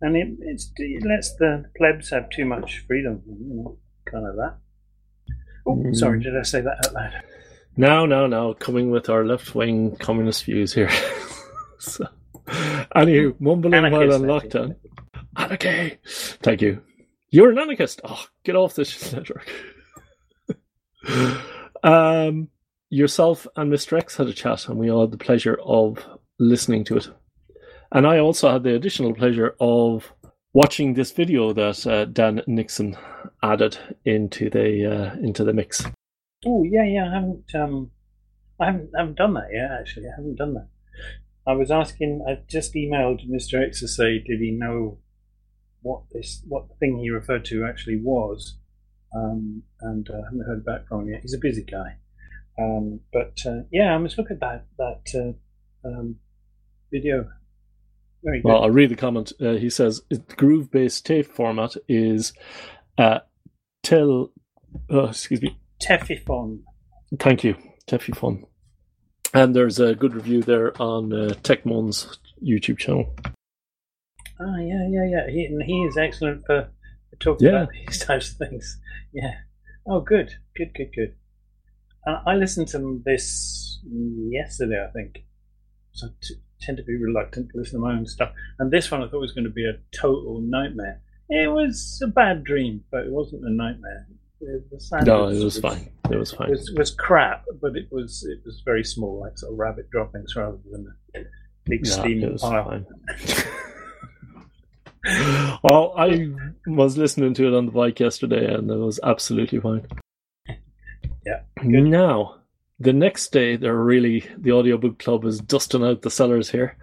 And it, it lets the plebs have too much freedom, you know, kind of that. Oh, mm. sorry, did I say that out loud?
Now, now, now, coming with our left wing communist views here. *laughs* so, anywho, mumbling while on lockdown. Anarchy! Thank you. You're an anarchist! Oh, get off this *laughs* network. Um, yourself and Mr. X had a chat, and we all had the pleasure of listening to it. And I also had the additional pleasure of watching this video that uh, Dan Nixon added into the uh, into the mix.
Oh yeah, yeah. I haven't um, I haven't I haven't done that yet. Actually, I haven't done that. I was asking. I just emailed Mr. X to say, did he know what this what thing he referred to actually was, um, and uh, I haven't heard back from him yet. He's a busy guy, um, but uh, yeah, I must look at that that uh, um, video. Very good.
Well, I'll read the comment. Uh, he says the groove-based tape format is uh, till. Oh, excuse me
Tefifon.
Thank you, Tefifon. And there's a good review there on uh, Techmoan's YouTube channel.
Ah, yeah, yeah, yeah. He, he is excellent for talking yeah. about *laughs* these types of things. Yeah. Oh, good, good, good, good. Uh, I listened to this yesterday, I think. So I t- tend to be reluctant to listen to my own stuff. And this one I thought was going to be a total nightmare It was a bad dream, but it wasn't a nightmare. The,
No, it was fine. It was fine.
Was, was crap, but it was it was very small, like sort of rabbit droppings rather than a big steaming pile. *laughs*
well, I was listening to it on the bike yesterday, and it was absolutely fine.
Yeah,
Now, the next day, they're really the audiobook club is dusting out the cellars here,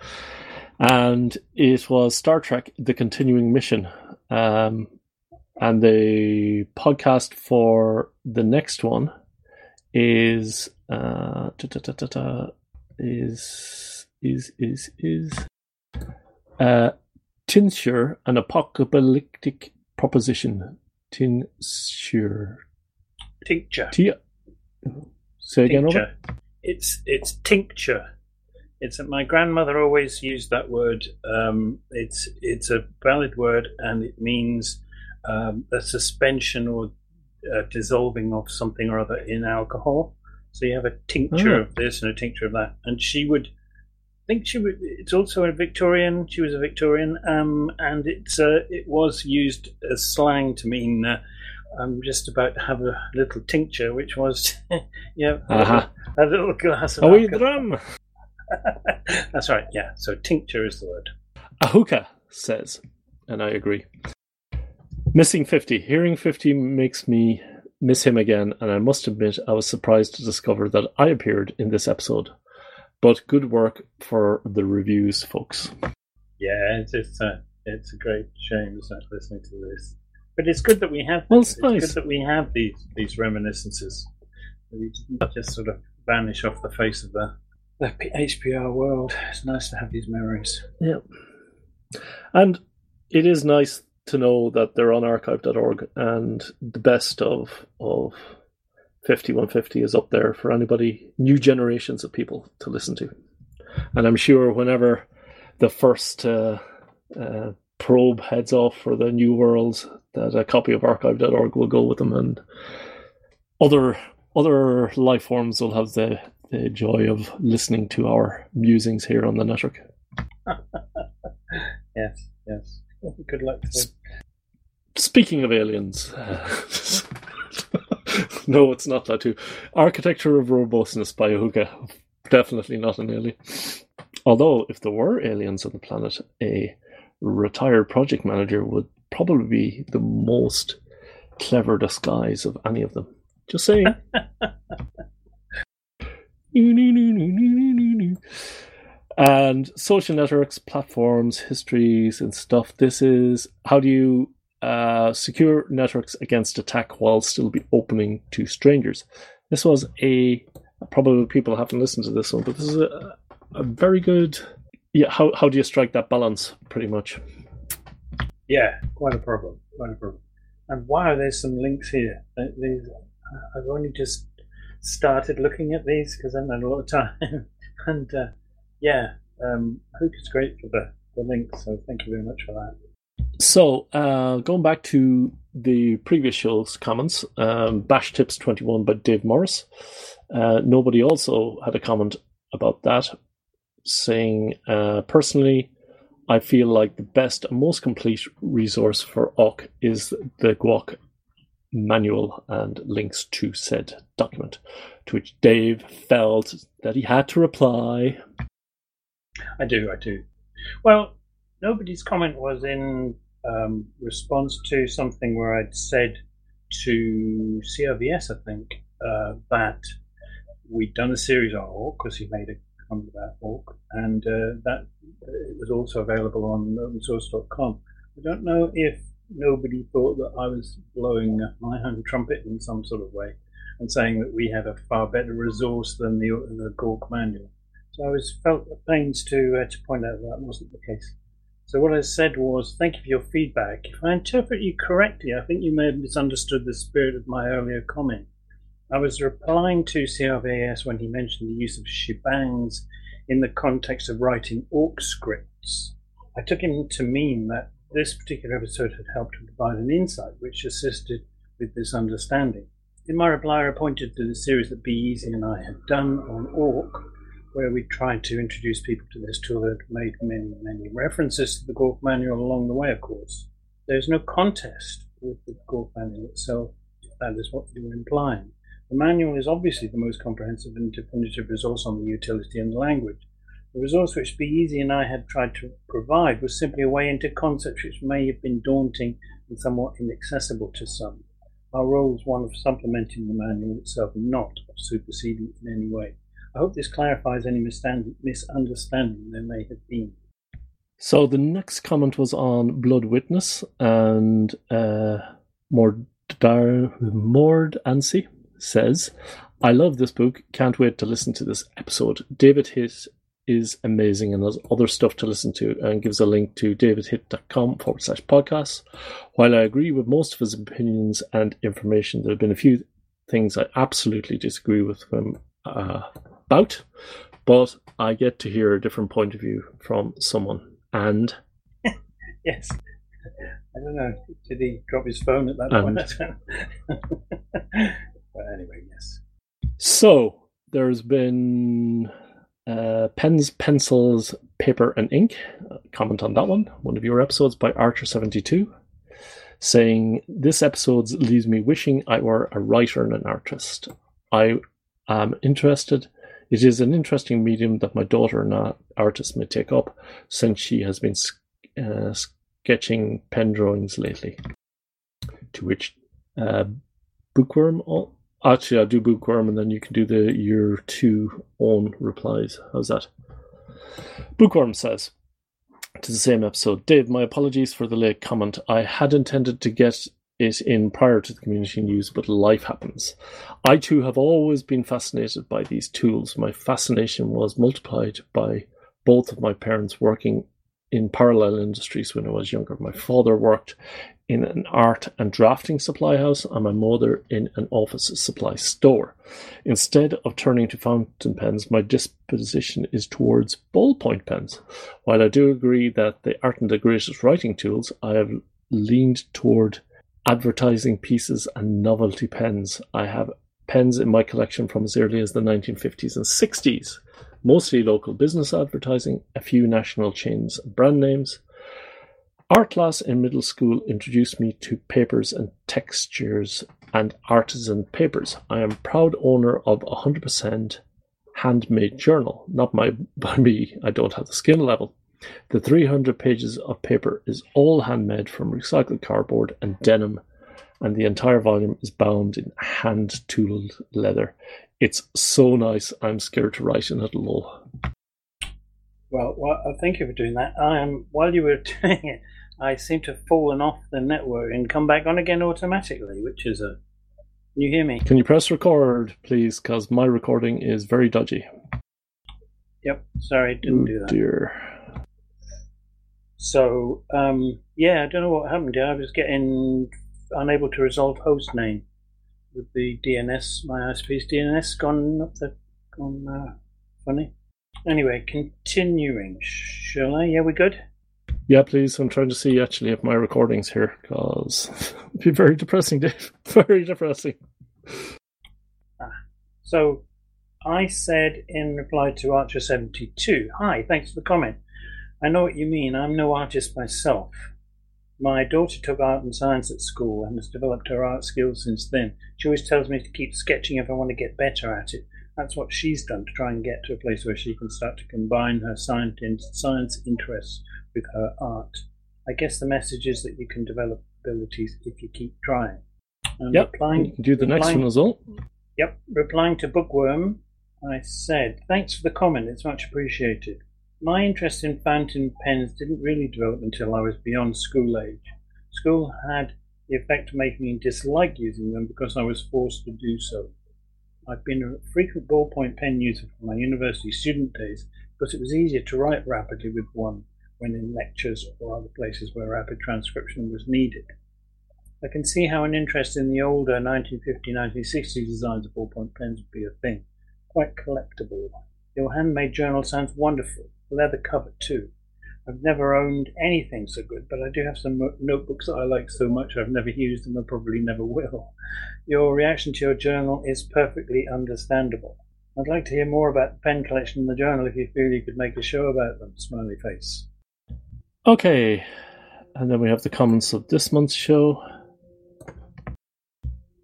and it was Star Trek: The Continuing Mission, um, and the podcast for the next one is uh, is is is is uh, tincture an apocalyptic proposition. Tincture.
Tincture.
T- Say again, Robert.
tincture. It's it's tincture. It's my grandmother always used that word. Um, it's it's a valid word, and it means um, a suspension or uh, dissolving of something or other in alcohol. So you have a tincture
Oh.
of this and a tincture of that, and she would I think she. It's also a Victorian. She was a Victorian, um, and it's uh, it was used as slang to mean. Uh, I'm just about to have a little tincture, which was, *laughs* yeah,
Aha.
a little glass of
A wee
alcohol.
drum. *laughs*
That's right. Yeah. So tincture is the word.
A Ahuka says, and I agree. Missing 50. Hearing 50 makes me miss him again, and I must admit I was surprised to discover that I appeared in this episode. But good work for the reviews, folks.
Yeah, it's it's a it's a great shame, isn't it, listening to this. But it's good that we have.
Well, it's
it's
nice.
good that we have these these reminiscences. They just sort of vanish off the face of the the HPR world. It's nice to have these memories.
Yeah. And it is nice to know that they're on archive.org and the best of of 5150 is up there for anybody, new generations of people to listen to. And I'm sure whenever the first uh, uh, probe heads off for the new world, that a copy of archive.org will go with them and other other life forms will have the, the joy of listening to our musings here on the network. *laughs*
Yes, yes. Good luck to them.
Speaking of aliens, *laughs* *laughs* no, it's not that too. Architecture of Robustness by Ahuka. Definitely not an alien. Although, if there were aliens on the planet, a retired project manager would probably be the most clever disguise of any of them. Just saying. *laughs* and social networks, platforms, histories, and stuff. This is how do you uh, secure networks against attack while still be opening to strangers. This was a probably people haven't listened to this one, but this is a, a very good. Yeah, how how do you strike that balance? Pretty much.
Yeah, quite a problem. Quite a problem. And wow, there's some links here. Uh, These, I've only just started looking at these because I haven't had a lot of time. *laughs* and uh, yeah, um, Hook is great for the, the links, so thank you very much for that.
So, uh, going back to the previous show's comments, um, Bash Tips 21 by Dave Morriss. Uh, nobody also had a comment about that, saying, uh, personally, I feel like the best and most complete resource for OC is the Gawk manual and links to said document, to which Dave felt that he had to reply.
I do, I do. Well, nobody's comment was in um, response to something where I'd said to CRVS, I think, uh, that we'd done a series on Awk because he made a comment about Awk, and uh, that uh, it was also available on opensource.com. I don't know if nobody thought that I was blowing my own trumpet in some sort of way and saying that we had a far better resource than the, the Gawk manual. So I was felt at pains to uh, to point out that, that wasn't the case. So what I said was, thank you for your feedback. If I interpret you correctly, I think you may have misunderstood the spirit of my earlier comment. I was replying to CRVS when he mentioned the use of shebangs in the context of writing Awk scripts. I took him to mean that this particular episode had helped to provide an insight which assisted with this understanding. In my reply, I pointed to the series that b-yeezi and I had done on Awk, where we tried to introduce people to this tool that made many, many references to the Gawk manual along the way, of course. There's no contest with the core manual itself. That is what you were implying. The manual is obviously the most comprehensive and definitive resource on the utility and the language. The resource which Be and I had tried to provide was simply a way into concepts which may have been daunting and somewhat inaccessible to some. Our role was one of supplementing the manual itself, not of superseding it in any way. I hope this clarifies any misunderstanding there may have been.
So the next comment was on Blood Witness and uh, Mord Ansi says, I love this book. Can't wait to listen to this episode. David Hitt is amazing and has other stuff to listen to and gives a link to davidhit.com forward slash podcast. While I agree with most of his opinions and information, there have been a few things I absolutely disagree with him uh, about, but I get to hear a different point of view from someone. And *laughs*
yes, I don't know. Did he drop his phone at that point? *laughs* but anyway, yes.
So there's been uh, pens, pencils, paper, and ink. Uh, comment on that one. One of your episodes by Archer72 saying, This episode leaves me wishing I were a writer and an artist. I am interested. It is an interesting medium that my daughter, an artist, may take up since she has been uh, sketching pen drawings lately. To which uh, Bookworm Actually, I'll do Bookworm and then you can do the your two own replies. How's that? Bookworm says to the same episode Dave, my apologies for the late comment. I had intended to get it in prior to the community news, but life happens. I too have always been fascinated by these tools. My fascination was multiplied by both of my parents working in parallel industries when I was younger. My father worked in an art and drafting supply house and my mother in an office supply store. Instead of turning to fountain pens, my disposition is towards ballpoint pens. While I do agree that they aren't the greatest writing tools, I have leaned toward advertising pieces and novelty pens. I have pens in my collection from as early as the 1950s and 60s, mostly local business advertising, a few national chains and brand names, Art class in middle school introduced me to papers and textures and artisan papers. I am proud owner of a 100% handmade journal. Not my, *laughs* by me, I don't have the skill level. The 300 pages of paper is all handmade from recycled cardboard and denim, and the entire volume is bound in hand tooled leather. It's so nice, I'm scared to write in it low.
Well, well, uh, thank you for doing that. Um, while you were *laughs* doing it, I seem to have fallen off the network and come back on again automatically, which is a. Can you hear me?
Can you press record, please? Because my recording is very dodgy.
Yep. Sorry, didn't
oh,
do that.
Dear.
So, um, yeah, I don't know what happened. I was getting unable to resolve host name with the DNS. My ISP's DNS gone up the gone uh, funny. Anyway, continuing. Shall I? Yeah, we good?
Yeah, please. I'm trying to see actually if my recording's here because it'd *laughs* be very depressing, Dave. *laughs* very depressing.
Ah, so I said in reply to Archer72, Hi, thanks for the comment. I know what you mean. I'm no artist myself. My daughter took art and science at school and has developed her art skills since then. She always tells me to keep sketching if I want to get better at it. That's what she's done to try and get to a place where she can start to combine her science interests with her art. I guess the message is that you can develop abilities if you keep trying.
And yep, replying, you can do the replying, next one as well.
Yep, replying to Bookworm, I said, Thanks for the comment, it's much appreciated. My interest in fountain pens didn't really develop until I was beyond school age. School had the effect of making me dislike using them because I was forced to do so. I've been a frequent ballpoint pen user from my university student days because it was easier to write rapidly with one when in lectures or other places where rapid transcription was needed. I can see how an interest in the older 1950-1960 designs of ballpoint pens would be a thing. Quite collectible. Your handmade journal sounds wonderful. Leather cover too. I've never owned anything so good, but I do have some notebooks that I like so much I've never used them and probably never will. Your reaction to your journal is perfectly understandable. I'd like to hear more about the pen collection and the journal if you feel you could make a show about them. Smiley face.
Okay. and then we have the comments of this month's show.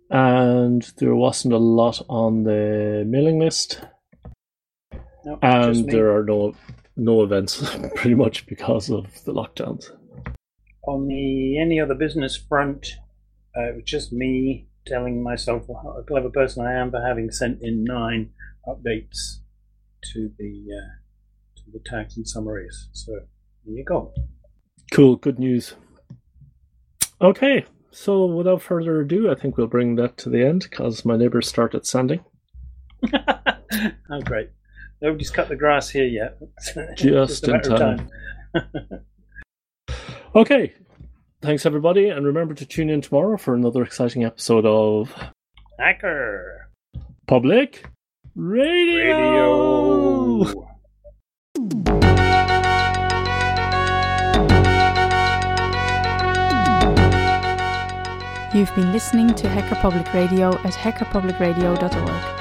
And there wasn't a lot on the mailing list.
No, just
And there are no no events *laughs* pretty much because of the lockdowns.
on the any other business front, uh, it was just me telling myself what a clever person I am for having sent in nine updates to the uh, to the tags and summaries. So there you go.
Cool, good news. Okay, so without further ado, I think we'll bring that to the end because my neighbours started sanding. *laughs*
oh, great! Nobody's cut the grass here yet. *laughs* It's
Just in
matter of
time. *laughs* Okay, thanks everybody, and remember to tune in tomorrow for another exciting episode of
Hacker
Public Radio.
Radio.
You've been listening to Hacker Public Radio at hackerpublicradio.org.